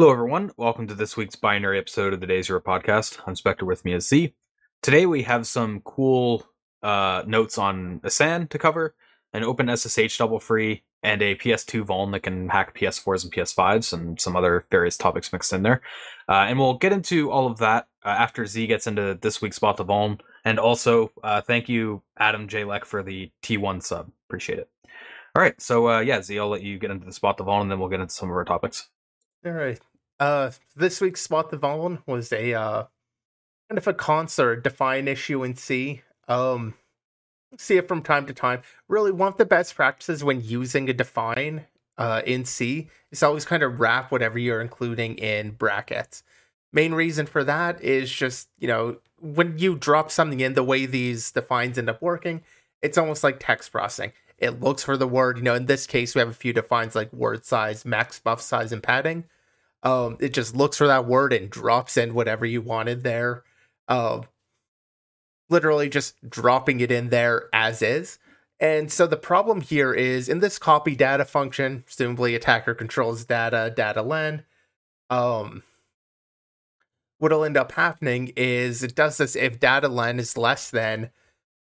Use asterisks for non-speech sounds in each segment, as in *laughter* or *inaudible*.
Hello, everyone. Welcome to this week's binary episode of the Day Zero podcast. I'm Spectre. With me is Z. Today we have some cool uh, notes on Asan to cover, an open SSH double free, and a PS2 vuln that can hack PS4s and PS5s, and some other various topics mixed in there. Uh, and we'll get into all of that uh, after Z gets into this week's spot the vuln. And also, uh, thank you, Adam J. Leck, for the T1 sub. Appreciate it. All right, so uh, yeah, Z, I'll let you get into the spot the vuln, and then we'll get into some of our topics. All right. Uh, this week's spot the vuln was a uh, kind of a concert define issue in C. Um, see it from time to time. Really, one of the best practices when using a define uh, in C is always kind of wrap whatever you're including in brackets. Main reason for that is just, you know, when you drop something in, the way these defines end up working, it's almost like text processing. It looks for the word, you know, in this case, we have a few defines like word size, max buff size, and padding. Um, it just looks for that word and drops in whatever you wanted there. Uh, literally just dropping it in there as is. And so the problem here is in this copy data function, presumably attacker controls data, data len. Um, what'll end up happening is it does this if data len is less than,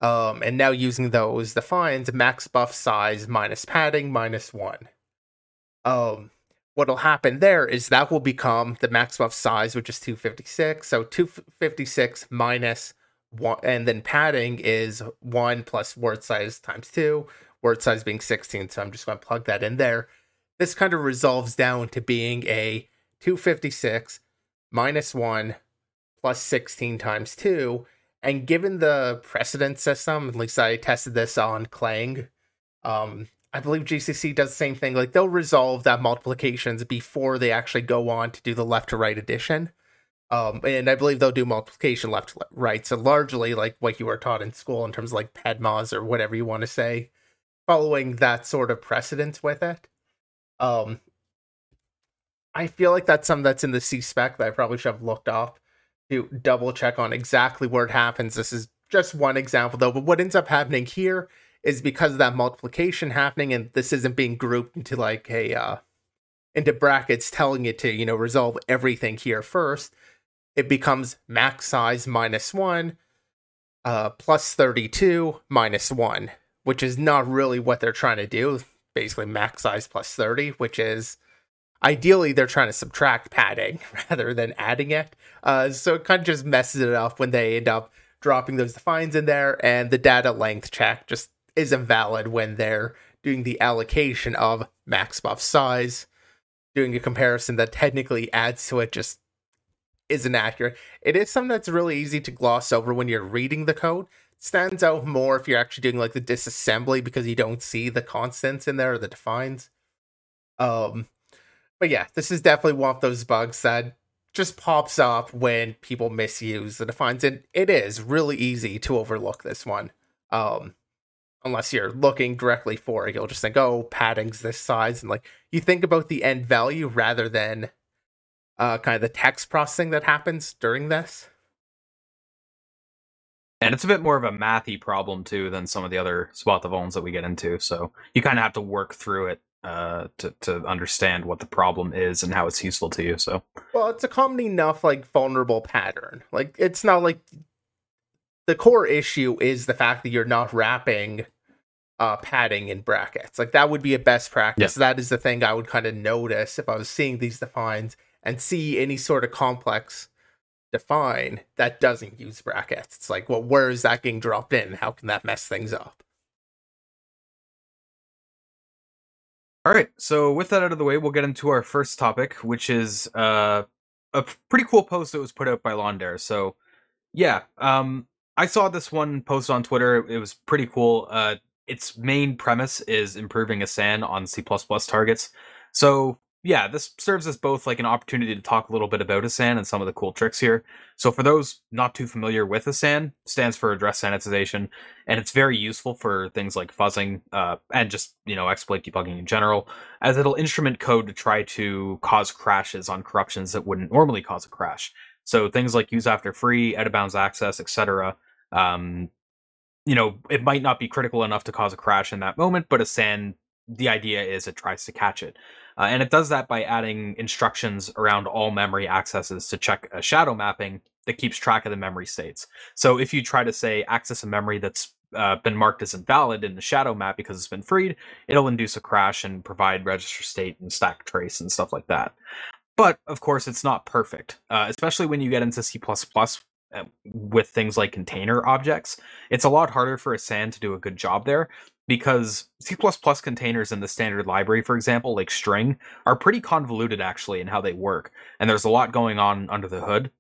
um, and now using those defines max buff size minus padding minus one. Um, what'll happen there is that will become the max buff size, which is 256. So 256 minus one, and then padding is one plus word size times two, word size being 16. So I'm just going to plug that in there. This kind of resolves down to being a 256 minus one plus 16 times two. And given the precedent system, at least I tested this on Clang, um, I believe GCC does the same thing. Like they'll resolve that multiplications before they actually go on to do the left to right addition. Um, and I believe they'll do multiplication left to right. So largely like what you were taught in school in terms of like PEDMOS or whatever you want to say, following that sort of precedence with it. Um, I feel like that's something that's in the C spec that I probably should have looked up to double check on exactly where it happens. This is just one example though, but what ends up happening here is because of that multiplication happening and this isn't being grouped into like a uh into brackets telling it to, you know, resolve everything here first it becomes max size minus 1 uh, plus 32 minus 1, which is not really what they're trying to do. Basically, max size plus 30, which is ideally they're trying to subtract padding *laughs* rather than adding it. Uh, so it kind of just messes it up when they end up dropping those defines in there, and the data length check just isn't valid when they're doing the allocation of max buff size. Doing a comparison that technically adds to it just isn't accurate. It is something that's really easy to gloss over when you're reading the code. It stands out more if you're actually doing like the disassembly because you don't see the constants in there or the defines. Um, but yeah, this is definitely one of those bugs that just pops up when people misuse the defines, and it is really easy to overlook this one. Um, unless you're looking directly for it, you'll just think, "Oh, padding's this size," and like you think about the end value rather than uh, kind of the text processing that happens during this. And it's a bit more of a mathy problem too than some of the other spot the vulns that we get into. So you kind of have to work through it uh, to to understand what the problem is and how it's useful to you. So well, it's a common enough like vulnerable pattern. Like it's not like the core issue is the fact that you're not wrapping uh, padding in brackets. Like that would be a best practice. That is the thing I would kind of notice if I was seeing these defines and see any sort of complex define that doesn't use brackets. It's like, well, where is that getting dropped in? How can that mess things up? All right, so with that out of the way, we'll get into our first topic, which is uh, a pretty cool post that was put out by Londare. So, yeah, um, I saw this one post on Twitter. It was pretty cool. Uh, its main premise is improving Asan on C++ targets. So yeah, this serves as both like an opportunity to talk a little bit about Asan and some of the cool tricks here. So for those not too familiar with Asan, stands for address sanitization, and it's very useful for things like fuzzing uh, and just you know exploit debugging in general, as it'll instrument code to try to cause crashes on corruptions that wouldn't normally cause a crash. So things like use after free, out of bounds access, etc. Um, you know, it might not be critical enough to cause a crash in that moment, but Asan, the idea is it tries to catch it. Uh, and it does that by adding instructions around all memory accesses to check a shadow mapping that keeps track of the memory states. So if you try to say access a memory that's uh, been marked as invalid in the shadow map because it's been freed, it'll induce a crash and provide register state and stack trace and stuff like that. But of course, it's not perfect, uh, especially when you get into C Uh, with things like container objects. It's a lot harder for ASAN to do a good job there because C++ containers in the standard library, for example, like string, are pretty convoluted actually in how they work, and there's a lot going on under the hood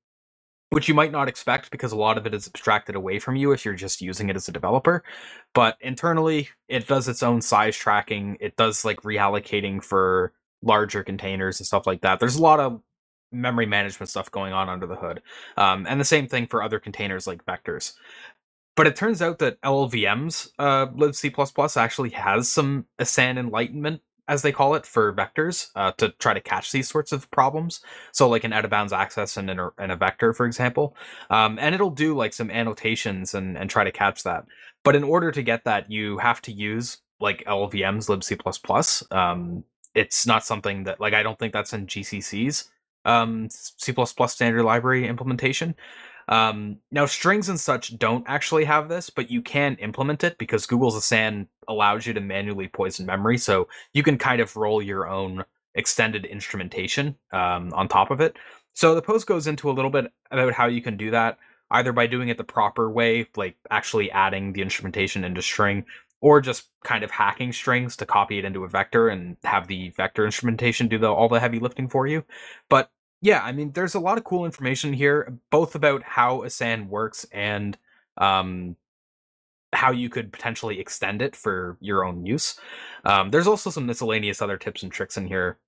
which you might not expect because a lot of it is abstracted away from you if you're just using it as a developer. But internally, it does its own size tracking. It does like reallocating for larger containers and stuff like that. There's a lot of memory management stuff going on under the hood. Um, and the same thing for other containers like vectors. But it turns out that LLVM's uh, libc++ actually has some ASAN enlightenment as they call it, for vectors uh, to try to catch these sorts of problems. So, like an out of bounds access and, a, and a vector, for example. Um, and it'll do like some annotations and, and try to catch that. But in order to get that, you have to use like LLVM's libc++. Um, it's not something that, like, I don't think that's in GCC's um, C++ standard library implementation. Um, now, strings and such don't actually have this, but you can implement it because Google's ASAN allows you to manually poison memory, so you can kind of roll your own extended instrumentation um, on top of it. So the post goes into a little bit about how you can do that, either by doing it the proper way, like actually adding the instrumentation into string, or just kind of hacking strings to copy it into a vector and have the vector instrumentation do the, all the heavy lifting for you. But yeah, I mean, there's a lot of cool information here, both about how ASAN works and um, how you could potentially extend it for your own use. Um, there's also some miscellaneous other tips and tricks in here,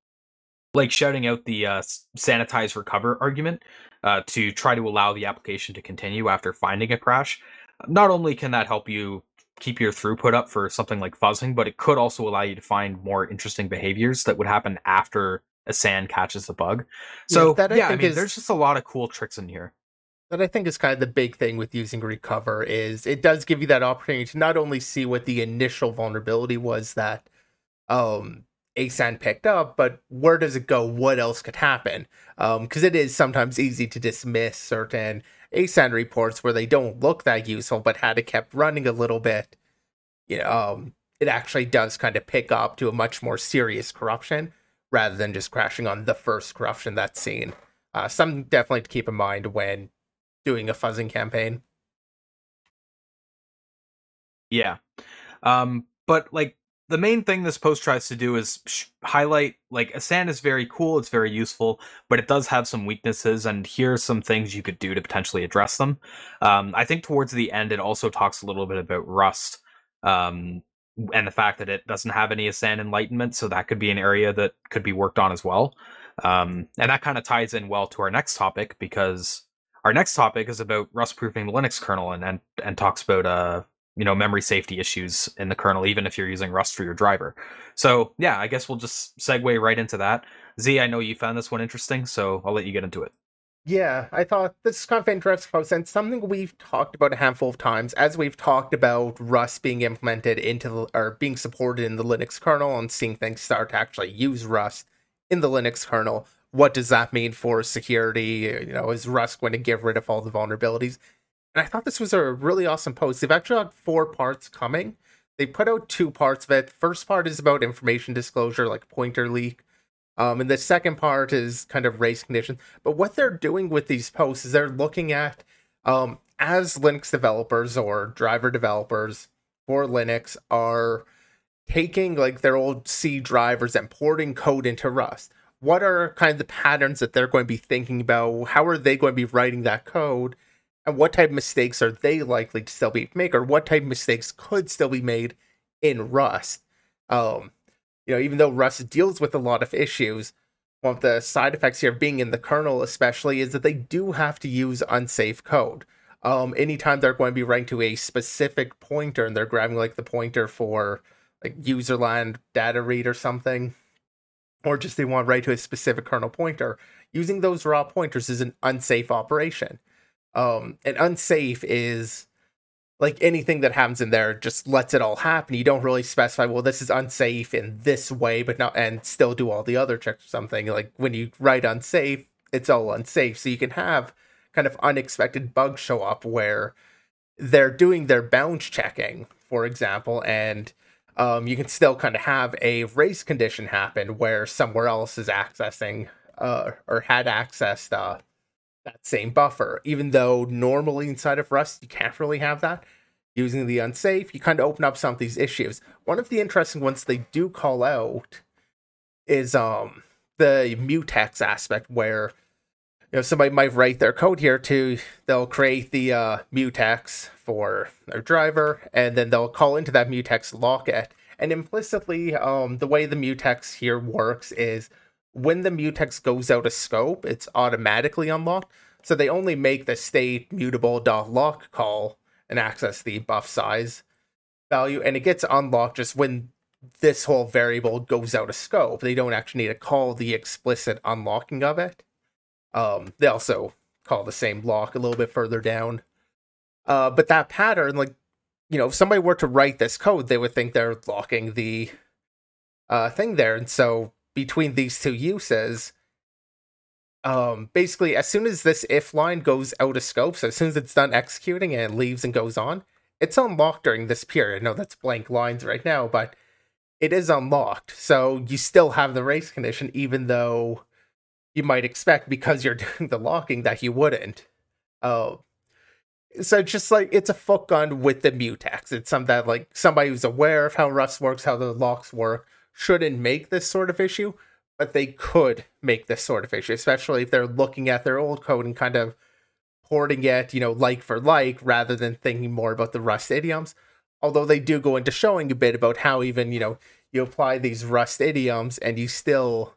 like shouting out the uh, sanitize recover argument uh, to try to allow the application to continue after finding a crash. Not only can that help you keep your throughput up for something like fuzzing, but it could also allow you to find more interesting behaviors that would happen after ASAN catches the bug. So yeah, yeah I, I mean, is, there's just a lot of cool tricks in here. That I think is kind of the big thing with using recover is it does give you that opportunity to not only see what the initial vulnerability was that um ASAN picked up, but where does it go? What else could happen? Because um, it is sometimes easy to dismiss certain ASAN reports where they don't look that useful, but had it kept running a little bit, you know, um, it actually does kind of pick up to a much more serious corruption rather than just crashing on the first corruption that's seen. Uh, something definitely to keep in mind when doing a fuzzing campaign. Yeah. Um, but like the main thing this post tries to do is sh- highlight like ASAN is very cool, it's very useful, but it does have some weaknesses, and here's some things you could do to potentially address them. Um, I think towards the end, it also talks a little bit about Rust. Um, and the fact that it doesn't have any ASAN enlightenment, so that could be an area that could be worked on as well. Um, and that kind of ties in well to our next topic because our next topic is about rust proofing the Linux kernel and, and and talks about uh you know memory safety issues in the kernel even if you're using Rust for your driver. So yeah, I guess we'll just segue right into that. Z, I know you found this one interesting, so I'll let you get into it. Yeah, I thought this is kind of interesting and something we've talked about a handful of times as we've talked about Rust being implemented into the, or being supported in the Linux kernel and seeing things start to actually use Rust in the Linux kernel. What does that mean for security? You know, is Rust going to get rid of all the vulnerabilities? And I thought this was a really awesome post. They've actually got four parts coming. They put out two parts of it. First part is about information disclosure, like pointer leak. Um, and the second part is kind of race conditions. But what they're doing with these posts is they're looking at, um, as Linux developers or driver developers for Linux are taking like their old C drivers and porting code into Rust. What are kind of the patterns that they're going to be thinking about? How are they going to be writing that code? And what type of mistakes are they likely to still be make, or what type of mistakes could still be made in Rust? Um, you know, even though Rust deals with a lot of issues, one of the side effects here being in the kernel, especially, is that they do have to use unsafe code. Um, anytime they're going to be writing to a specific pointer and they're grabbing like the pointer for like userland data read or something, or just they want to write to a specific kernel pointer, using those raw pointers is an unsafe operation. Um, and unsafe is like anything that happens in there just lets it all happen. You don't really specify, well, this is unsafe in this way, but not and still do all the other checks or something. Like when you write unsafe, it's all unsafe. So you can have kind of unexpected bugs show up where they're doing their bounds checking, for example, and um, you can still kind of have a race condition happen where somewhere else is accessing uh, or had accessed uh, that same buffer, even though normally inside of Rust you can't really have that. Using the unsafe, you kind of open up some of these issues. One of the interesting ones they do call out is um the mutex aspect where you know somebody might write their code here to they'll create the uh, mutex for their driver and then they'll call into that mutex lock it and implicitly um, the way the mutex here works is when the mutex goes out of scope, it's automatically unlocked. So they only make the state mutable lock call and access the buff size value, and it gets unlocked just when this whole variable goes out of scope. They don't actually need to call the explicit unlocking of it. Um, they also call the same lock a little bit further down. Uh, but that pattern, like, you know, if somebody were to write this code, they would think they're locking the uh, thing there. And so between these two uses, um, basically, as soon as this if line goes out of scope, so as soon as it's done executing and it leaves and goes on, it's unlocked during this period. No, that's blank lines right now, but it is unlocked. So you still have the race condition, even though you might expect because you're *laughs* doing the locking that you wouldn't. Oh. So just like it's a fuck gun with the mutex. It's something that like somebody who's aware of how Rust works, how the locks work, shouldn't make this sort of issue, but they could make this sort of issue, especially if they're looking at their old code and kind of porting it, you know, like for like, rather than thinking more about the Rust idioms. Although they do go into showing a bit about how even, you know, you apply these Rust idioms and you still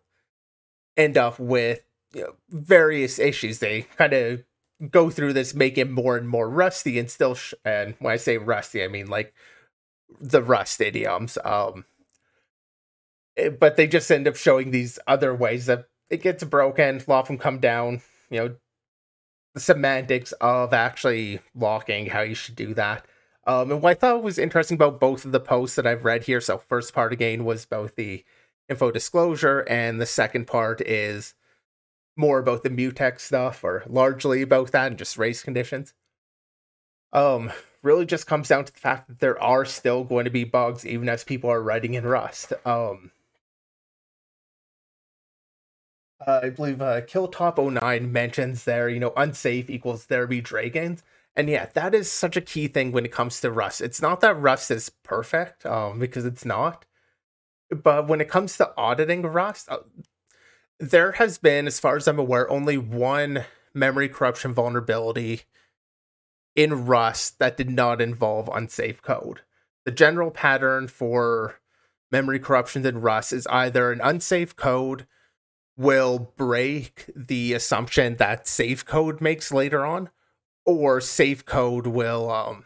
end up with you know, various issues. They kind of go through this, make it more and more rusty, and still. Sh- and when I say rusty, I mean like the Rust idioms. Um, but they just end up showing these other ways that it gets broken. Of them come down. You know, the semantics of actually locking, how you should do that. Um, and what I thought was interesting about both of the posts that I've read here. So, first part again was both the info disclosure, and the second part is more about the mutex stuff, or largely about that, and just race conditions. Um, really just comes down to the fact that there are still going to be bugs, even as people are writing in Rust. Um, uh, I believe uh, Killtop09 mentions there, you know, unsafe equals there be dragons. And yeah, that is such a key thing when it comes to Rust. It's not that Rust is perfect, um, because it's not. But when it comes to auditing Rust, uh, there has been, as far as I'm aware, only one memory corruption vulnerability in Rust that did not involve unsafe code. The general pattern for memory corruptions in Rust is either an unsafe code will break the assumption that safe code makes later on, or safe code will um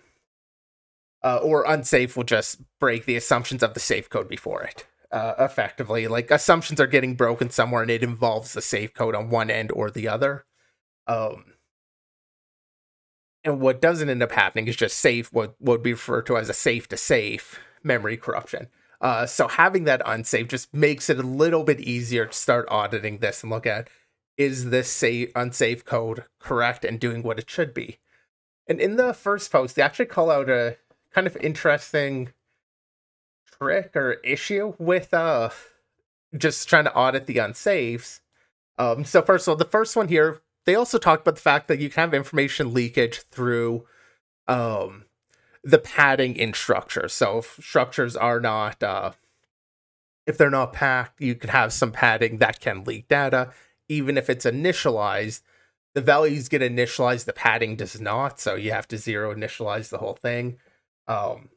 uh, or unsafe will just break the assumptions of the safe code before it. Uh, effectively, like assumptions are getting broken somewhere, and it involves the safe code on one end or the other. Um, and what doesn't end up happening is just safe, what would be referred to as a safe to safe memory corruption. Uh, so having that unsafe just makes it a little bit easier to start auditing this and look at is this safe unsafe code correct and doing what it should be. And in the first post, they actually call out a kind of interesting trick or issue with uh just trying to audit the unsafes. Um, so first of all, the first one here, they also talk about the fact that you can have information leakage through um the padding in structures. So if structures are not, uh, if they're not packed, you can have some padding that can leak data. Even if it's initialized, the values get initialized, the padding does not. So you have to zero initialize the whole thing. Um,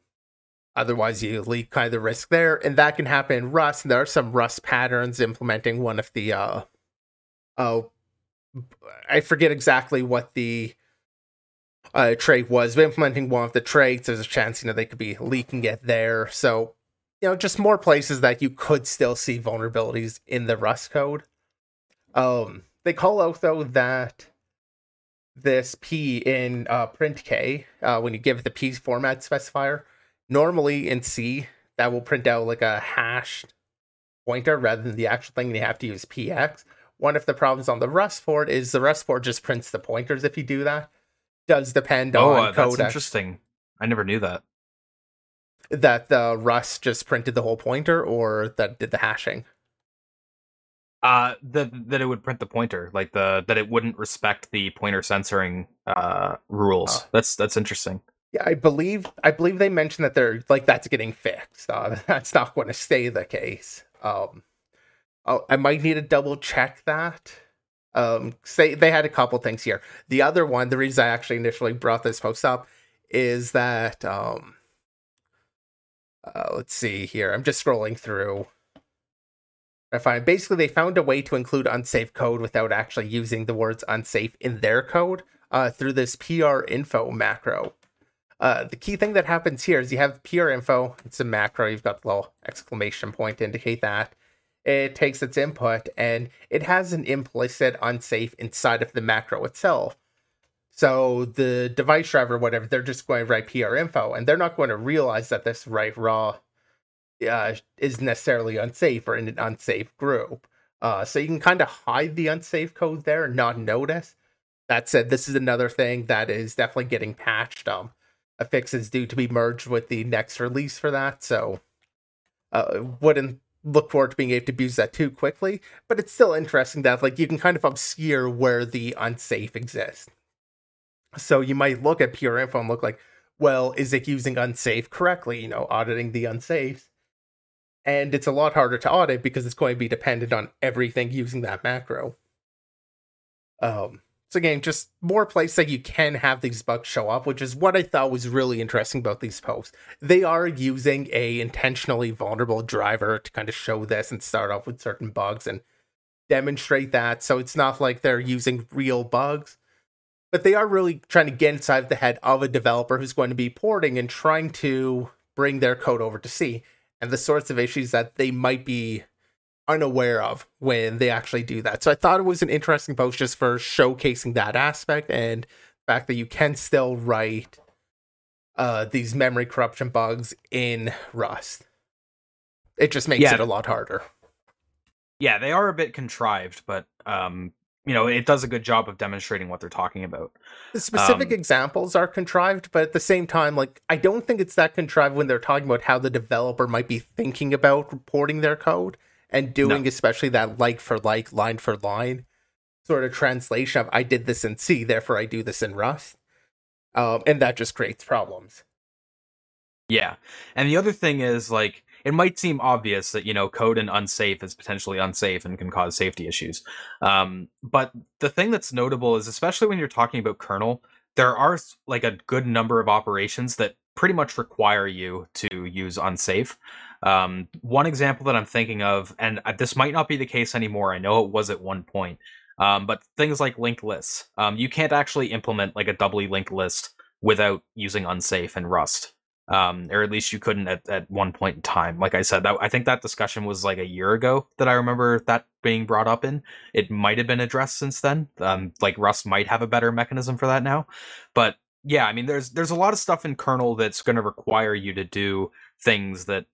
otherwise, you leak kind of the risk there. And that can happen in Rust. And there are some Rust patterns implementing one of the, uh, oh, I forget exactly what the uh, trait was. implementing one of the traits, there's a chance, you know, they could be leaking it there. So, you know, just more places that you could still see vulnerabilities in the Rust code. Um, they call out though that this P in uh, print K, uh, when you give it the P format specifier, normally in C, that will print out like a hashed pointer rather than the actual thing, you have to use PX. One of the problems on the Rust port is the Rust port just prints the pointers if you do that. Does depend oh, on uh, that's interesting. I never knew that. That the Rust just printed the whole pointer or that did the hashing? Uh, that that it would print the pointer, like the that it wouldn't respect the pointer censoring uh rules. Oh. That's that's interesting. Yeah, I believe I believe they mentioned that they're like that's getting fixed. Uh, *laughs* that's not going to stay the case. Um, oh, I might need to double check that. Um, say they had a couple things here. The other one, the reason I actually initially brought this post up, is that um, uh, let's see here. I'm just scrolling through. I find basically they found a way to include unsafe code without actually using the words unsafe in their code uh, through this PR info macro. Uh, the key thing that happens here is you have PR info, it's a macro, you've got the little exclamation point to indicate that. It takes its input and it has an implicit unsafe inside of the macro itself. So the device driver, whatever, they're just going to write PR info and they're not going to realize that this write raw uh, is necessarily unsafe or in an unsafe group. Uh, so you can kind of hide the unsafe code there and not notice. That said, this is another thing that is definitely getting patched. Um, a fix is due to be merged with the next release for that, so uh, wouldn't look forward to being able to abuse that too quickly. But it's still interesting that like you can kind of obscure where the unsafe exists. So you might look at PR info and look like, well, is it using unsafe correctly? You know, auditing the unsafes. And it's a lot harder to audit because it's going to be dependent on everything using that macro. Um, so again, just more places that you can have these bugs show up, which is what I thought was really interesting about these posts. They are using a intentionally vulnerable driver to kind of show this and start off with certain bugs and demonstrate that. So it's not like they're using real bugs, but they are really trying to get inside the head of a developer who's going to be porting and trying to bring their code over to C and the sorts of issues that they might be unaware of when they actually do that. So I thought it was an interesting post just for showcasing that aspect and the fact that you can still write uh, these memory corruption bugs in Rust. It just makes Yeah. it a lot harder. Yeah, they are a bit contrived, but um, you know, it does a good job of demonstrating what they're talking about. The specific Um, examples are contrived, but at the same time, like I don't think it's that contrived when they're talking about how the developer might be thinking about reporting their code and doing especially that like for like, line for line sort of translation of I did this in C, therefore I do this in Rust. Um, and that just creates problems. Yeah. And the other thing is like it might seem obvious that you know code and unsafe is potentially unsafe and can cause safety issues. Um, but the thing that's notable is especially when you're talking about kernel, there are like a good number of operations that pretty much require you to use unsafe. Um, one example that I'm thinking of, and uh, this might not be the case anymore. I know it was at one point. Um, but things like linked lists, um, you can't actually implement like a doubly linked list without using unsafe in Rust um, or at least you couldn't at, at one point in time. Like I said, that I think that discussion was like a year ago that I remember that being brought up in. It might have been addressed since then. Um, like Rust might have a better mechanism for that now, but yeah, I mean, there's there's a lot of stuff in kernel that's going to require you to do things that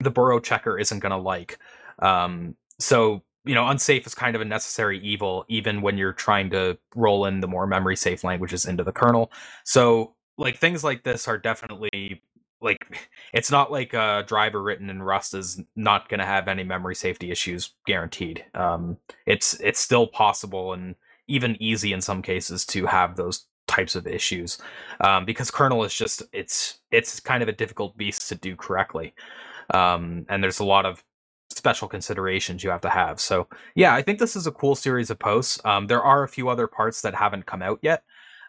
the borrow checker isn't going to like. Um, so you know, unsafe is kind of a necessary evil, even when you're trying to roll in the more memory safe languages into the kernel. So like things like this are definitely like *laughs* it's not like a driver written in Rust is not going to have any memory safety issues guaranteed. Um, it's it's still possible and even easy in some cases to have those types of issues um, because kernel is just it's it's kind of a difficult beast to do correctly um, and there's a lot of special considerations you have to have so yeah i think this is a cool series of posts um, there are a few other parts that haven't come out yet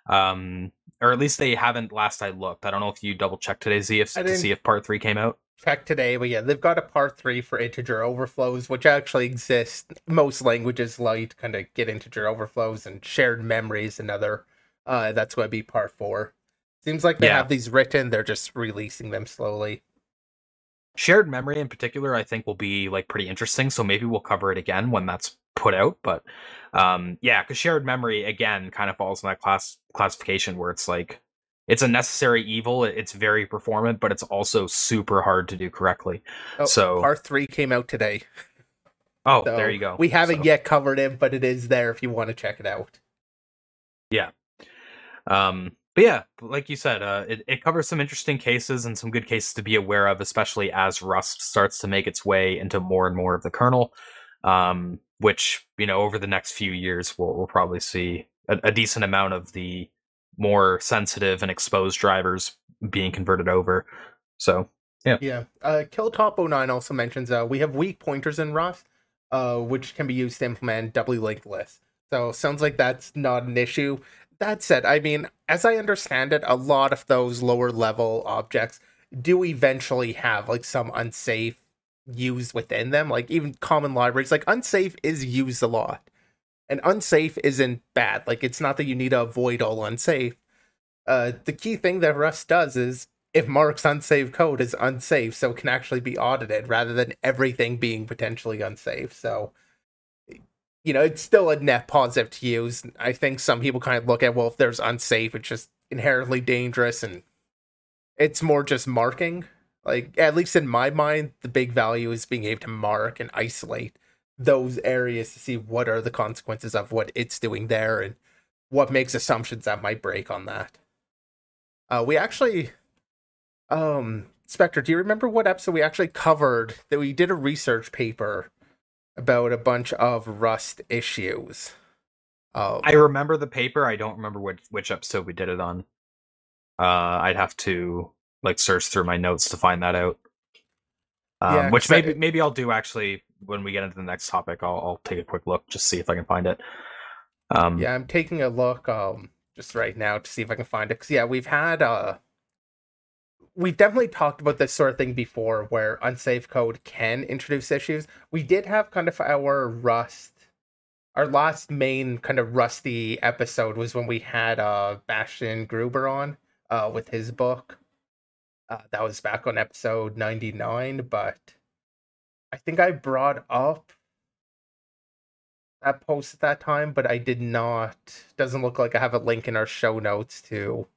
um, or at least they haven't last i looked i don't know if you double checked today z if, to see if part three came out Check today, but yeah, they've got a part three for integer overflows, which actually exists. Most languages allow you to kind of get integer overflows and shared memories. Another, uh, that's going to be part four. Seems like they Yeah. have these written; they're just releasing them slowly. Shared memory in particular i think will be like pretty interesting so maybe we'll cover it again when that's put out. But um, yeah, because shared memory again kind of falls in that class classification where it's like it's a necessary evil. It's very performant, but it's also super hard to do correctly. Oh, so part three came out today. Oh, so there you go. We haven't so. yet covered it, but it is there if you want to check it out. Yeah. Um, but yeah, like you said, uh, it, it covers some interesting cases and some good cases to be aware of, especially as Rust starts to make its way into more and more of the kernel. Um, which you know, over the next few years, we'll we'll probably see a, a decent amount of the more sensitive and exposed drivers being converted over. So yeah, yeah. Uh, Killtop09 also mentions uh, we have weak pointers in Rust, uh, which can be used to implement doubly linked lists. So sounds like that's not an issue. That said, I mean, as I understand it, a lot of those lower level objects do eventually have like some unsafe used within them. Like even common libraries, like unsafe is used a lot. And unsafe isn't bad. Like it's not that you need to avoid all unsafe. Uh, the key thing that Rust does is if Mark's unsafe code is unsafe, so it can actually be audited rather than everything being potentially unsafe. So you know, it's still a net positive to use. I think some people kind of look at, well, if there's unsafe, it's just inherently dangerous and it's more just marking. Like, at least in my mind, the big value is being able to mark and isolate those areas to see what are the consequences of what it's doing there and what makes assumptions that might break on that. Uh, we actually, um, Spectre, do you remember what episode we actually covered that we did a research paper about a bunch of Rust issues. Um, I remember the paper. I don't remember which which episode we did it on. Uh, I'd have to like search through my notes to find that out. Um, yeah, which maybe I, maybe I'll do actually when we get into the next topic. I'll I'll take a quick look just see if I can find it. Um, yeah, I'm taking a look um just right now to see if I can find it. Cause yeah, we've had uh we definitely talked about this sort of thing before where unsafe code can introduce issues. We did have kind of our Rust our last main kind of rusty episode was when we had uh Bastian Gruber on uh with his book. Uh, that was back on episode 99, but I think I brought up that post at that time, but I did not doesn't look like I have a link in our show notes to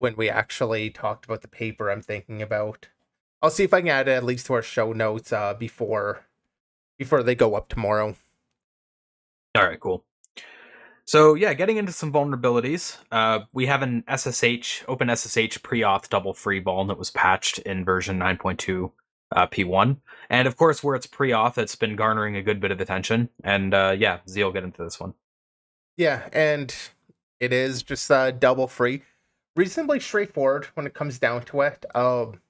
when we actually talked about the paper I'm thinking about. I'll see if I can add it at least to our show notes uh, before before they go up tomorrow. All right, cool. So yeah, getting into some vulnerabilities, uh, we have an SSH Open SSH pre-auth double free ball that was patched in version 9.2 uh, P1, and of course, where it's pre-auth, it's been garnering a good bit of attention. And uh, yeah, Z will get into this one. Yeah, and it is just uh, double free reasonably straightforward when it comes down to it. Um,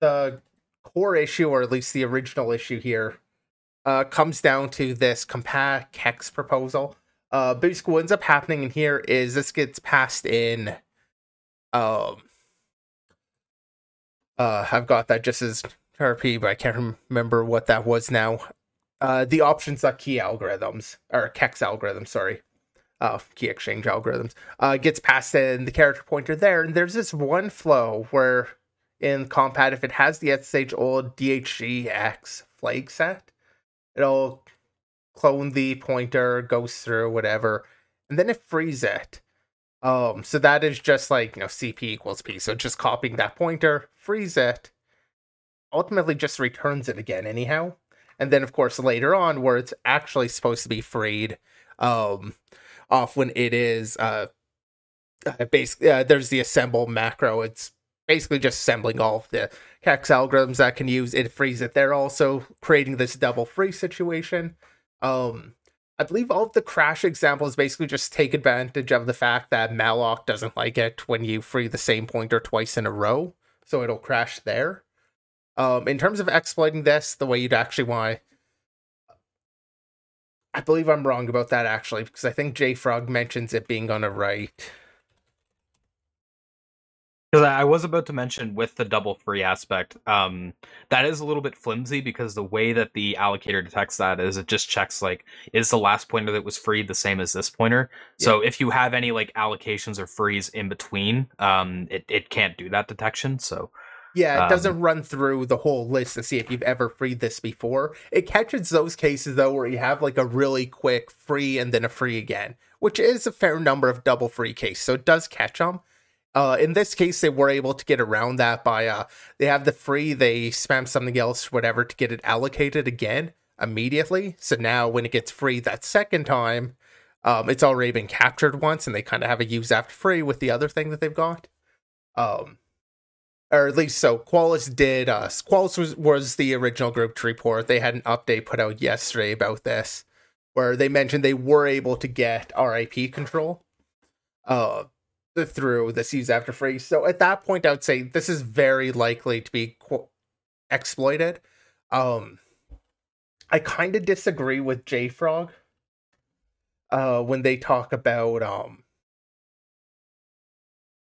the core issue, or at least the original issue here, uh, comes down to this compat kex proposal. Uh, basically, what ends up happening in here is this gets passed in. Um, uh, I've got that just as RP, but I can't remember what that was now. Uh, the options.key algorithms or kex algorithms, sorry uh, key exchange algorithms uh, gets passed in the character pointer there. And there's this one flow where in Compat, if it has the SSH old DHGEX flag set, it'll clone the pointer, goes through whatever, and then it frees it. Um, so that is just like you know CP equals P. So just copying that pointer, frees it, ultimately just returns it again anyhow. And then of course later on, where it's actually supposed to be freed, um, off when it is uh, uh basically uh, there's the assemble macro. It's basically just assembling all of the kex algorithms that can use it frees it. They're also creating this double free situation. Um, I believe all of the crash examples basically just take advantage of the fact that malloc doesn't like it when you free the same pointer twice in a row, so it'll crash there. Um, in terms of exploiting this, the way you'd actually want I believe I'm wrong about that actually, because I think JFrog mentions it being on a right. Because I was about to mention with the double free aspect, um, that is a little bit flimsy because the way that the allocator detects that is it just checks like is the last pointer that was freed the same as this pointer. Yeah. So if you have any like allocations or frees in between, um, it it can't do that detection. So Yeah, it Um, doesn't run through the whole list to see if you've ever freed this before. It catches those cases though where you have like a really quick free and then a free again, which is a fair number of double free cases. So it does catch them. Uh, in this case, they were able to get around that by uh, they have the free, they spam something else, whatever, to get it allocated again immediately. So now when it gets free that second time, um, it's already been captured once, and they kind of have a use after free with the other thing that they've got. Um, or at least so Qualys did. Uh, Qualys was, was the original group to report. They had an update put out yesterday about this, where they mentioned they were able to get RIP control, uh, through this use after free. So at that point, I would say this is very likely to be qu- exploited. Um, I kind of disagree with JFrog uh, when they talk about um,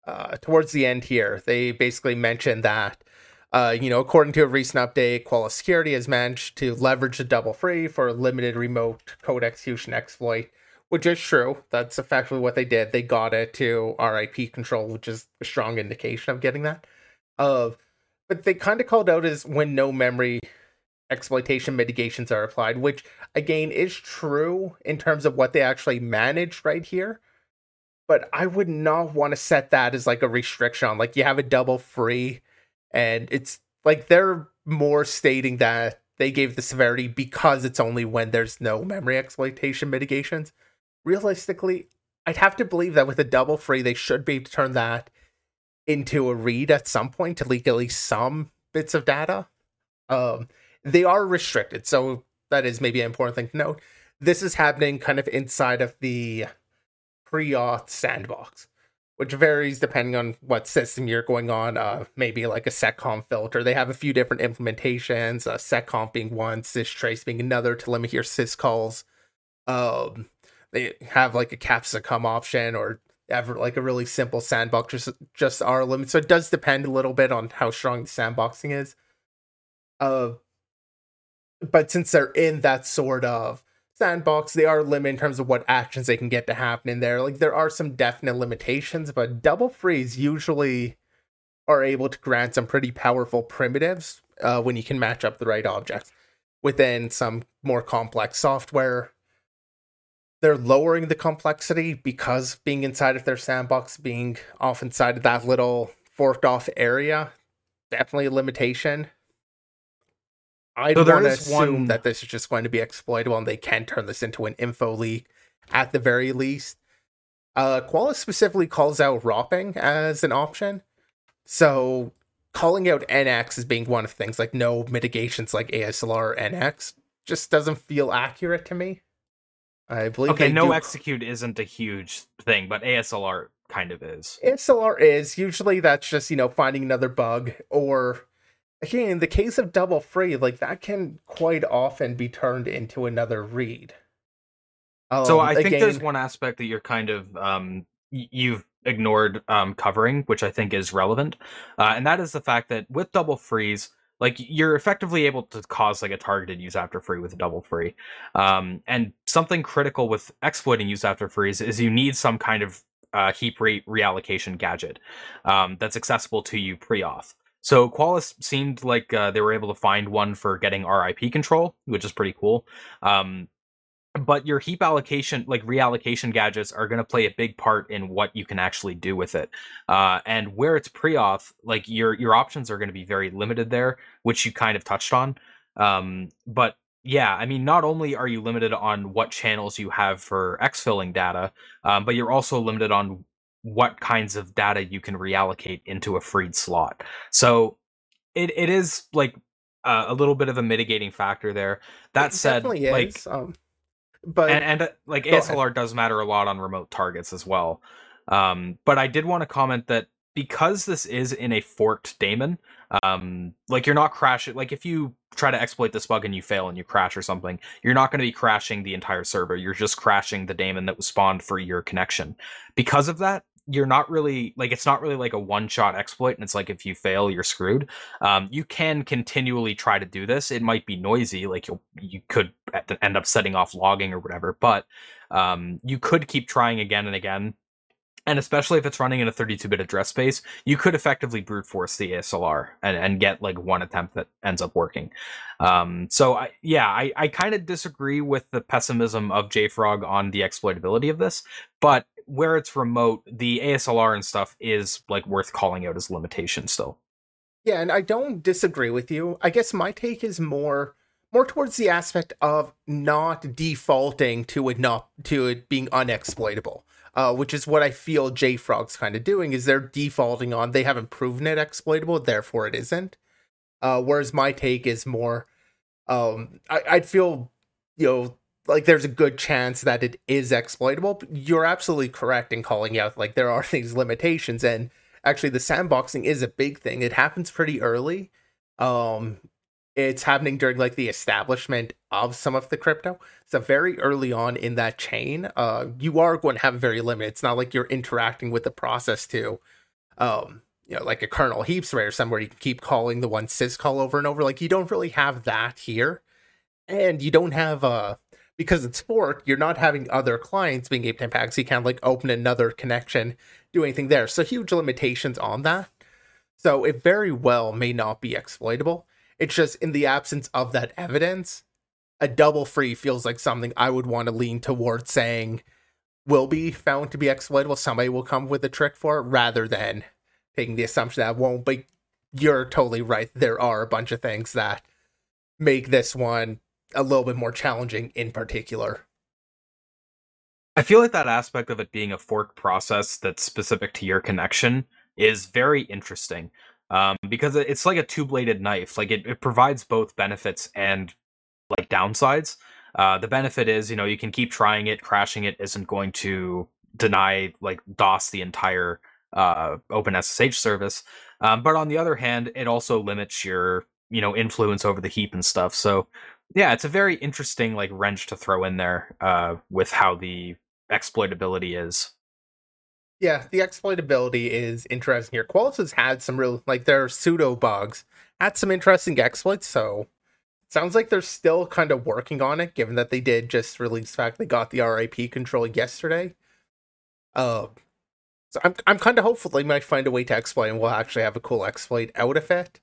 uh, towards the end here. They basically mentioned that uh, you know, according to a recent update, Qualys Security has managed to leverage the double free for a limited remote code execution exploit, which is true. That's effectively what they did. They got it to RIP control, which is a strong indication of getting that. Uh, but they kind of called out as when no memory exploitation mitigations are applied, which again is true in terms of what they actually managed right here. But I would not want to set that as like a restriction like you have a double free and it's like they're more stating that they gave the severity because it's only when there's no memory exploitation mitigations. Realistically, I'd have to believe that with a double free, they should be able to turn that into a read at some point to leak at least some bits of data. Um, they are restricted, so that is maybe an important thing to note. This is happening kind of inside of the pre-auth sandbox which varies depending on what system you're going on. Uh, maybe like a seccomp filter. They have a few different implementations. Uh, seccomp being one, systrace being another to limit your syscalls. Um, they have like a capsicum option or ever like a really simple sandbox, just just R limit. So it does depend a little bit on how strong the sandboxing is. Uh, but since they're in that sort of sandbox, they are limited in terms of what actions they can get to happen in there. Like there are some definite limitations, but double frees usually are able to grant some pretty powerful primitives uh, when you can match up the right objects within some more complex software. They're lowering the complexity because being inside of their sandbox, being off inside of that little forked off area, definitely a limitation. I'd So to assume one- that this is just going to be exploitable and they can turn this into an info leak at the very least. Uh, Qualys specifically calls out ropping as an option. So calling out NX as being one of the things, like no mitigations like ASLR or NX, just doesn't feel accurate to me. I believe Okay, no do- execute isn't a huge thing, but ASLR kind of is. ASLR is usually that's just you know finding another bug or again in the case of double free like that can quite often be turned into another read. so Um, I think there's one aspect that you're kind of um you've ignored um covering, which I think is relevant, uh, and that is the fact that with double frees, like you're effectively able to cause like a targeted use after free with a double free, um, and something critical with exploiting use after frees is you need some kind of uh, heap re- reallocation gadget um, that's accessible to you pre-auth. So Qualys seemed like uh, they were able to find one for getting RIP control, which is pretty cool. Um, but your heap allocation like reallocation gadgets are going to play a big part in what you can actually do with it uh, and where it's pre-auth like your your options are going to be very limited there which you kind of touched on um, but yeah i mean not only are you limited on what channels you have for exfilling data um, but you're also limited on what kinds of data you can reallocate into a freed slot so it, it is like uh, a little bit of a mitigating factor there that it said definitely like is, um, but and, and uh, like Go ahead. ASLR does matter a lot on remote targets as well. Um, but I did want to comment that because this is in a forked daemon, um, like you're not crashing. Like if you try to exploit this bug and you fail and you crash or something, you're not going to be crashing the entire server. You're just crashing the daemon that was spawned for your connection. Because of that, you're not really like it's not really like a one shot exploit and it's like if you fail you're screwed um, you can continually try to do this it might be noisy like you you could end up setting off logging or whatever but um, you could keep trying again and again and especially if it's running in a 32-bit address space, you could effectively brute force the ASLR and, and get like one attempt that ends up working. Um, so I, yeah, I, I kind of disagree with the pessimism of JFrog on the exploitability of this, but where it's remote, the ASLR and stuff is like worth calling out as limitation still. Yeah, and I don't disagree with you. I guess my take is more more towards the aspect of not defaulting to it not to it being unexploitable uh, which is what I feel JFrog's kind of doing. Is they're defaulting on they haven't proven it exploitable, therefore it isn't. Uh, whereas my take is more, um, I, I'd feel, you know, like there's a good chance that it is exploitable. You're absolutely correct in calling out like there are *laughs* these limitations, and actually the sandboxing is a big thing. It happens pretty early. Um, it's happening during like the establishment of some of the crypto. So very early on in that chain, uh, you are going to have very limited. It's not like you're interacting with the process to, um, you know, like a kernel heap array or somewhere you can keep calling the one syscall over and over. Like you don't really have that here, and you don't have uh because it's forked. You're not having other clients being able to impact. So you can't like open another connection, do anything there. So huge limitations on that. So it very well may not be exploitable it's just in the absence of that evidence, a double free feels like something I would want to lean towards saying will be found to be exploitable. Somebody will come with a trick for it rather than taking the assumption that won't. But you're totally right. There are a bunch of things that make this one a little bit more challenging in particular. I feel like that aspect of it being a fork process that's specific to your connection is very interesting um, because it's like a two-bladed knife. Like it, it provides both benefits and like downsides. Uh, the benefit is, you know, you can keep trying it. Crashing it isn't going to deny like DOS the entire uh, OpenSSH service. Um, but on the other hand, it also limits your, you know, influence over the heap and stuff. So yeah, it's a very interesting like wrench to throw in there uh, with how the exploitability is. Yeah, the exploitability is interesting here. Qualys has had some real like their sudo bugs had some interesting exploits, so sounds like they're still kind of working on it, given that they did just release fact they got the RIP control yesterday. Uh, so I'm I'm kind of hopeful they might find a way to exploit and we'll actually have a cool exploit out of it.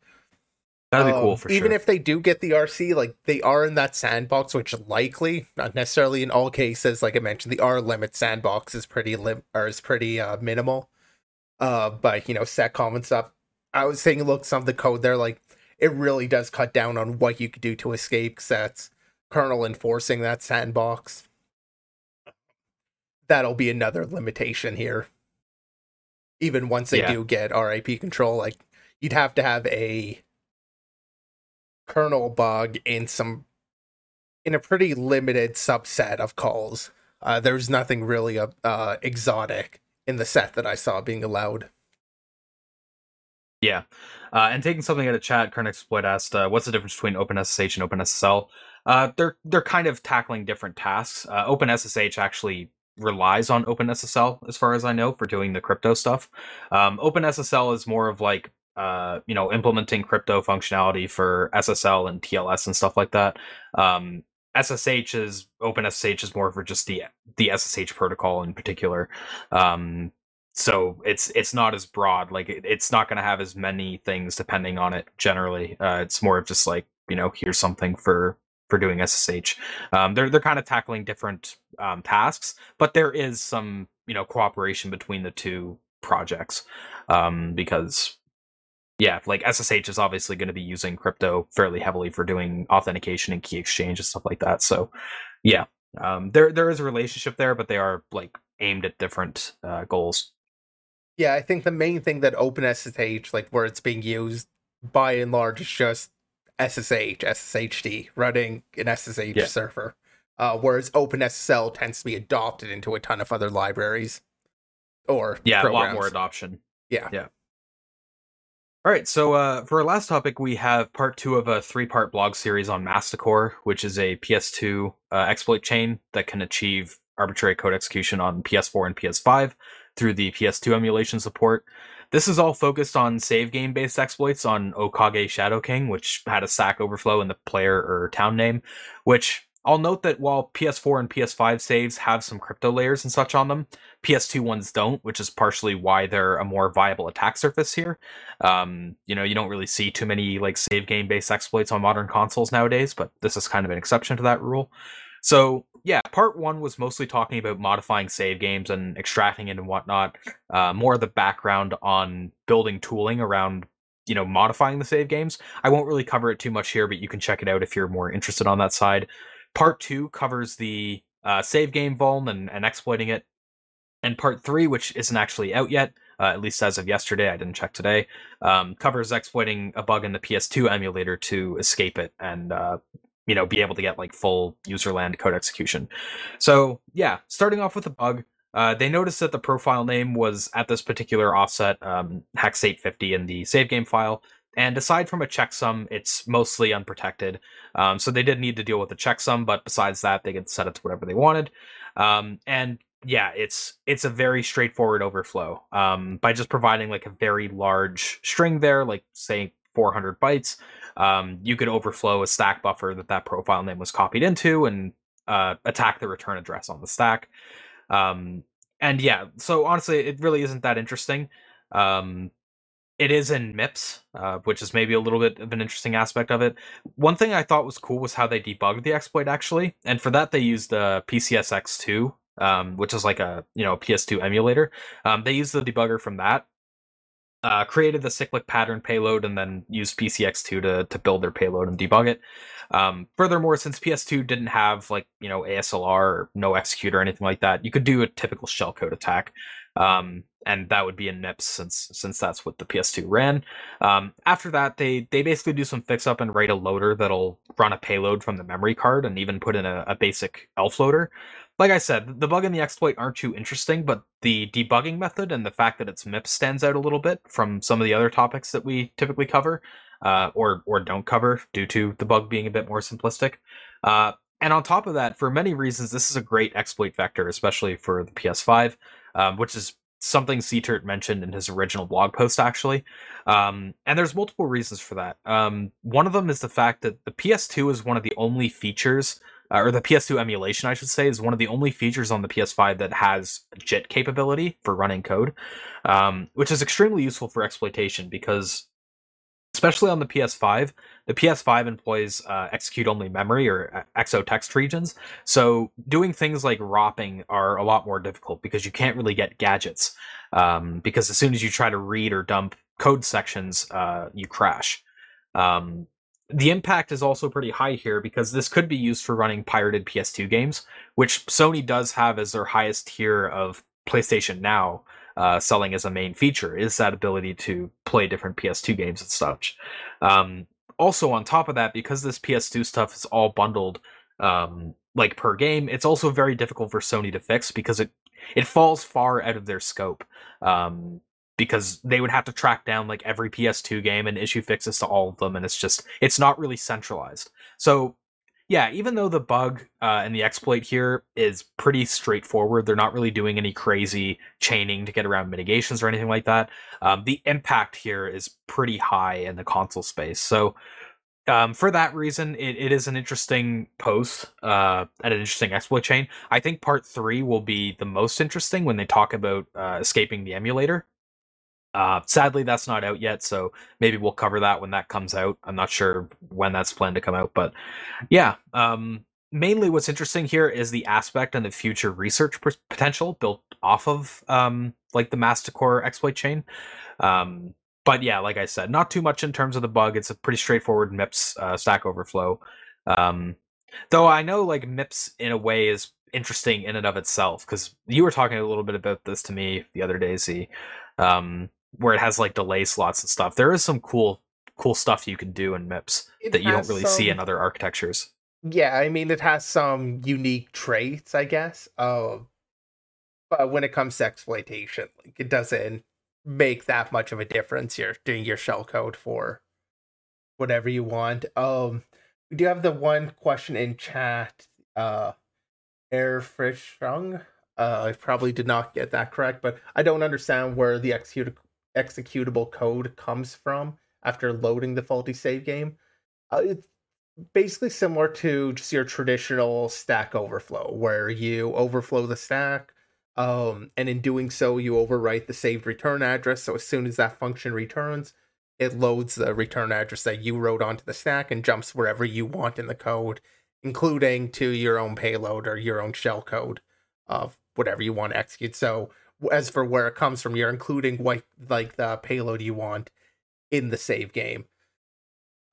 That'd be cool um, for even sure. Even if they do get the RC, like they are in that sandbox, which likely, not necessarily in all cases, like I mentioned, the R limit sandbox is pretty lim or is pretty uh, minimal. Uh, but you know, seccomp and stuff. I was saying, look, some of the code there, like it really does cut down on what you could do to escape. Cause that's kernel enforcing that sandbox. That'll be another limitation here. Even once they yeah. do get RIP control, like you'd have to have a kernel bug in some in a pretty limited subset of calls. Uh, there's nothing really uh, uh, exotic in the set that I saw being allowed. Yeah, uh, and taking something out of chat, Kern Exploit asked, uh, "What's the difference between OpenSSH and OpenSSL?" Uh, they're they're kind of tackling different tasks. Uh, OpenSSH actually relies on OpenSSL, as far as I know, for doing the crypto stuff. Um, OpenSSL is more of like uh, you know, implementing crypto functionality for SSL and TLS and stuff like that. Um, SSH is OpenSSH is more for just the the SSH protocol in particular. Um, so it's it's not as broad. Like it, it's not going to have as many things depending on it. Generally, uh, it's more of just like you know, here's something for for doing SSH. Um, they're they're kind of tackling different um, tasks, but there is some you know cooperation between the two projects um, because yeah, like SSH is obviously going to be using crypto fairly heavily for doing authentication and key exchange and stuff like that. So, yeah, um, there there is a relationship there, but they are like aimed at different uh, goals. Yeah, I think the main thing that OpenSSH, like where it's being used by and large, is just SSH, SSHD, running an SSH yeah. server. Uh, whereas OpenSSL tends to be adopted into a ton of other libraries or yeah, programs. a lot more adoption. Yeah, yeah. All right, so uh, for our last topic, we have part two of a three-part blog series on Mast1c0re, which is a PS2 uh, exploit chain that can achieve arbitrary code execution on PS4 and PS5 through the PS2 emulation support. This is all focused on save game based exploits on Okage Shadow King, which had a stack overflow in the player or town name, which I'll note that while PS4 and PS5 saves have some crypto layers and such on them, PS2 ones don't, which is partially why they're a more viable attack surface here. Um, you know, you don't really see too many like save game based exploits on modern consoles nowadays, but this is kind of an exception to that rule. So yeah, part one was mostly talking about modifying save games and extracting it and whatnot. Uh, more of the background on building tooling around you know modifying the save games. I won't really cover it too much here, but you can check it out if you're more interested on that side. Part two covers the uh, save game vuln and, and exploiting it, and part three, which isn't actually out yet, uh, at least as of yesterday, I didn't check today, um, covers exploiting a bug in the PS2 emulator to escape it and uh, you know be able to get like full userland code execution. So yeah, starting off with a bug. Uh, they noticed that the profile name was at this particular offset, um, hex 850 in the save game file. And aside from a checksum, it's mostly unprotected. Um, so they did need to deal with the checksum, but besides that, they could set it to whatever they wanted. Um, and yeah, it's it's a very straightforward overflow. Um, by just providing like a very large string there, like say 400 bytes, um, you could overflow a stack buffer that that profile name was copied into and uh, attack the return address on the stack. Um, and yeah, so honestly, it really isn't that interesting. Um, it is in MIPS, uh, which is maybe a little bit of an interesting aspect of it. One thing I thought was cool was how they debugged the exploit actually, and for that they used the PCSX2, um, which is like a you know PS2 emulator. Um, they used the debugger from that, uh, created the cyclic pattern payload, and then used PCSX2 to to build their payload and debug it. Um, furthermore, since PS2 didn't have like you know ASLR or no execute or anything like that, you could do a typical shellcode attack. Um, and that would be in MIPS since since that's what the PS2 ran. Um, after that, they they basically do some fix up and write a loader that'll run a payload from the memory card and even put in a, a basic ELF loader. Like I said, the bug and the exploit aren't too interesting, but the debugging method and the fact that it's MIPS stands out a little bit from some of the other topics that we typically cover, uh, or or don't cover due to the bug being a bit more simplistic. Uh, and on top of that, for many reasons, this is a great exploit vector, especially for the PS5, um, which is something CTurt mentioned in his original blog post, actually. Um, and there's multiple reasons for that. Um, one of them is the fact that the PS2 is one of the only features, uh, or the PS2 emulation, I should say, is one of the only features on the PS5 that has JIT capability for running code, um, which is extremely useful for exploitation because especially on the PS5. The PS5 employs uh, execute only memory or uh, exotext regions. So doing things like ropping are a lot more difficult because you can't really get gadgets. Um, because as soon as you try to read or dump code sections, uh, you crash. Um, the impact is also pretty high here because this could be used for running pirated PS2 games, which Sony does have as their highest tier of PlayStation Now uh, selling as a main feature is that ability to play different PS2 games and such. Um, also, on top of that, because this PS2 stuff is all bundled um, like per game, it's also very difficult for Sony to fix because it it falls far out of their scope. Um, because they would have to track down like every PS2 game and issue fixes to all of them, and it's just it's not really centralized. So yeah, even though the bug uh, and the exploit here is pretty straightforward, they're not really doing any crazy chaining to get around mitigations or anything like that. Um, the impact here is pretty high in the console space. So, um, for that reason, it, it is an interesting post uh, and an interesting exploit chain. I think part three will be the most interesting when they talk about uh, escaping the emulator uh, sadly, that's not out yet, so maybe we'll cover that when that comes out. I'm not sure when that's planned to come out, but yeah. Um, mainly, what's interesting here is the aspect and the future research potential built off of um, like the Mast1c0re exploit chain. Um, but yeah, like I said, not too much in terms of the bug. It's a pretty straightforward MIPS uh, Stack Overflow. Um, though I know like MIPS in a way is interesting in and of itself because you were talking a little bit about this to me the other day, Z. Um, where it has like delay slots and stuff. There is some cool cool stuff you can do in MIPS it that you don't really some, see in other architectures. Yeah, I mean it has some unique traits, I guess. Uh, but when it comes to exploitation, like it doesn't make that much of a difference. You're doing your shell code for whatever you want. Um, we do have the one question in chat. Uh, Air Frischung. Uh, I probably did not get that correct, but I don't understand where the execute executable code comes from after loading the faulty save game. Uh, it's basically similar to just your traditional stack overflow, where you overflow the stack, um, and in doing so, you overwrite the saved return address. So as soon as that function returns, it loads the return address that you wrote onto the stack and jumps wherever you want in the code, including to your own payload or your own shell code of whatever you want to execute. So as for where it comes from, you're including what like the payload you want in the save game.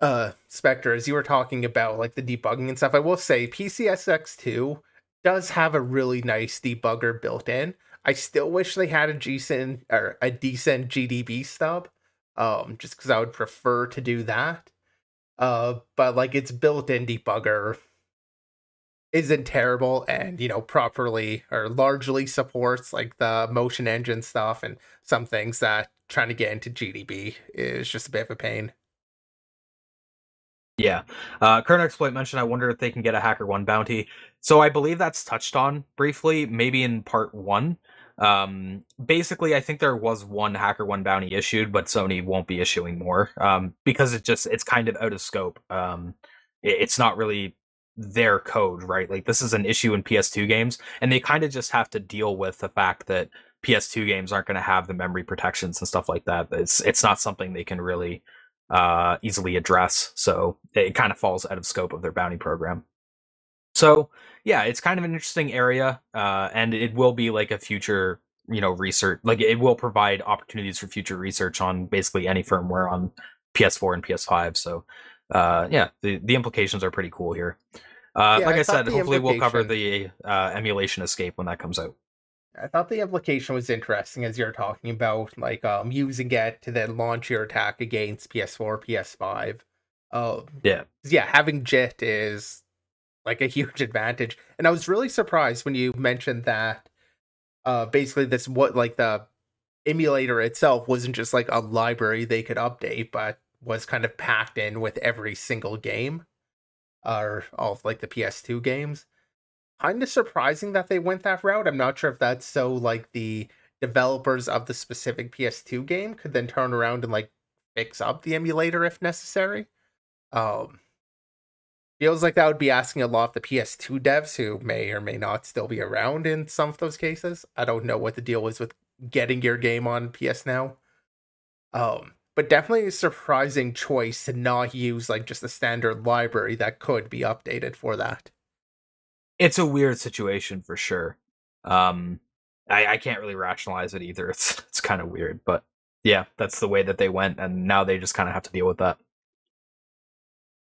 Uh Specter, as you were talking about like the debugging and stuff, I will say PCSX2 does have a really nice debugger built in. I still wish they had a decent or a decent GDB stub. Um, just because I would prefer to do that. Uh, but like its built-in debugger isn't terrible and you know properly or largely supports like the motion engine stuff and some things that trying to get into GDB is just a bit of a pain. Yeah. Uh, current exploit mentioned, I wonder if they can get a HackerOne bounty. So I believe that's touched on briefly, maybe in part one. Um, basically, I think there was one HackerOne bounty issued, but Sony won't be issuing more um, because it just it's kind of out of scope. Um, it, it's not really their code, right? Like this is an issue in PS2 games, and they kind of just have to deal with the fact that PS2 games aren't going to have the memory protections and stuff like that. It's it's not something they can really uh, easily address, so it kind of falls out of scope of their bounty program. So yeah, it's kind of an interesting area, uh, and it will be like a future you know research like it will provide opportunities for future research on basically any firmware on PS4 and PS5. So uh, yeah, the the implications are pretty cool here. Uh, yeah, like I, I said, hopefully we'll cover the uh, emulation escape when that comes out. I thought the implication was interesting as you're talking about like um using it to then launch your attack against PS4, PS5. Um, yeah, yeah, having JIT is like a huge advantage, and I was really surprised when you mentioned that. Uh, basically, this what like the emulator itself wasn't just like a library they could update, but was kind of packed in with every single game, or all of like the PS2 games. Kind of surprising that they went that route. I'm not sure if that's so like the developers of the specific PS2 game could then turn around and like fix up the emulator if necessary. Um, feels like that would be asking a lot of the PS2 devs who may or may not still be around in some of those cases. I don't know what the deal is with getting your game on PS Now. Um, but definitely a surprising choice to not use like just a standard library that could be updated for that. It's a weird situation for sure. Um, I, I can't really rationalize it either. It's *laughs* it's kind of weird, but yeah, that's the way that they went, and now they just kind of have to deal with that.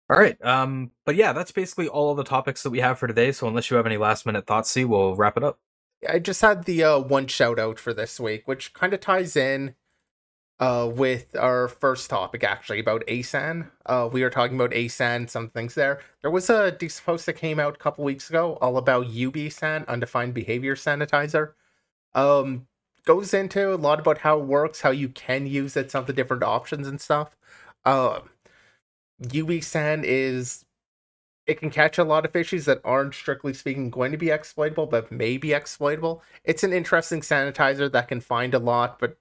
All right, um, but yeah, that's basically all of the topics that we have for today. So unless you have any last minute thoughts, see, we'll wrap it up. I just had the uh, one shout out for this week, which kind of ties in uh, with our first topic actually about ASAN. Uh, we were talking about ASAN, some things there. There was a post that came out a couple weeks ago all about UBSAN, undefined behavior sanitizer. Um, goes into a lot about how it works, how you can use it, some of the different options and stuff. Uh, UBSAN is it can catch a lot of issues that aren't strictly speaking going to be exploitable, but may be exploitable. It's an interesting sanitizer that can find a lot, but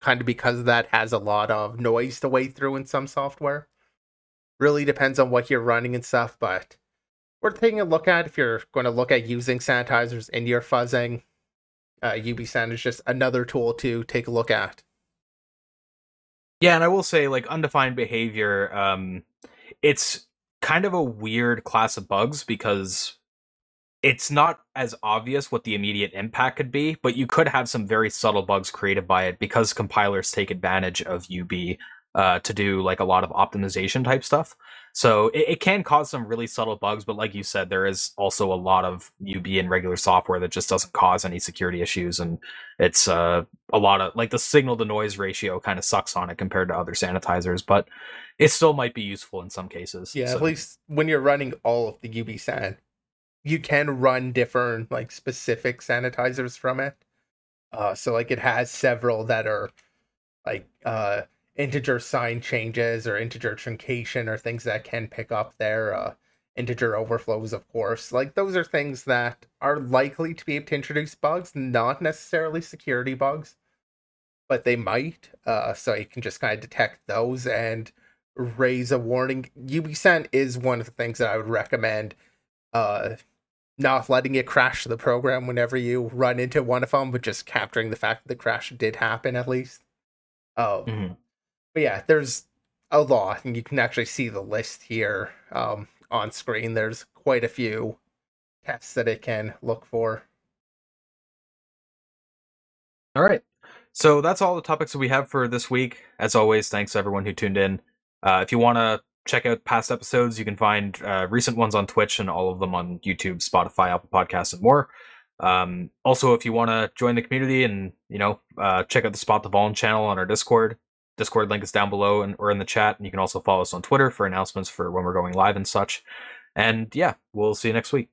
kind of because that has a lot of noise to wade through in some software. Really depends on what you're running and stuff, but worth taking a look at if you're going to look at using sanitizers in your fuzzing. Uh, UBSAN is just another tool to take a look at. Yeah, and I will say, like undefined behavior, um, it's kind of a weird class of bugs because it's not as obvious what the immediate impact could be, but you could have some very subtle bugs created by it because compilers take advantage of UB uh, to do like a lot of optimization type stuff. So it, it, can cause some really subtle bugs, but like you said, there is also a lot of UB in regular software that just doesn't cause any security issues, and it's uh, a lot of like the signal to noise ratio kind of sucks on it compared to other sanitizers, but it still might be useful in some cases. Yeah, so. at least when you're running all of the UBSAN you can run different like specific sanitizers from it. Uh, so like it has several that are like uh, integer sign changes or integer truncation or things that can pick up their uh, integer overflows, of course. Like those are things that are likely to be able to introduce bugs, not necessarily security bugs, but they might. Uh, so you can just kind of detect those and raise a warning. UBSAN is one of the things that I would recommend. Not letting it crash the program whenever you run into one of them, but just capturing the fact that the crash did happen at least. Oh, mm-hmm. but yeah, there's a lot, and you can actually see the list here um, on screen. There's quite a few tests that it can look for. All right. So that's all the topics that we have for this week. As always, thanks everyone who tuned in. Uh, if you want to check out past episodes, you can find uh, recent ones on Twitch and all of them on YouTube, Spotify, Apple Podcasts, and more. Um, also, if you want to join the community and you know uh, check out the Spot the Vuln channel on our Discord, Discord link is down below and or in the chat, and you can also follow us on Twitter for announcements for when we're going live and such. And yeah, we'll see you next week.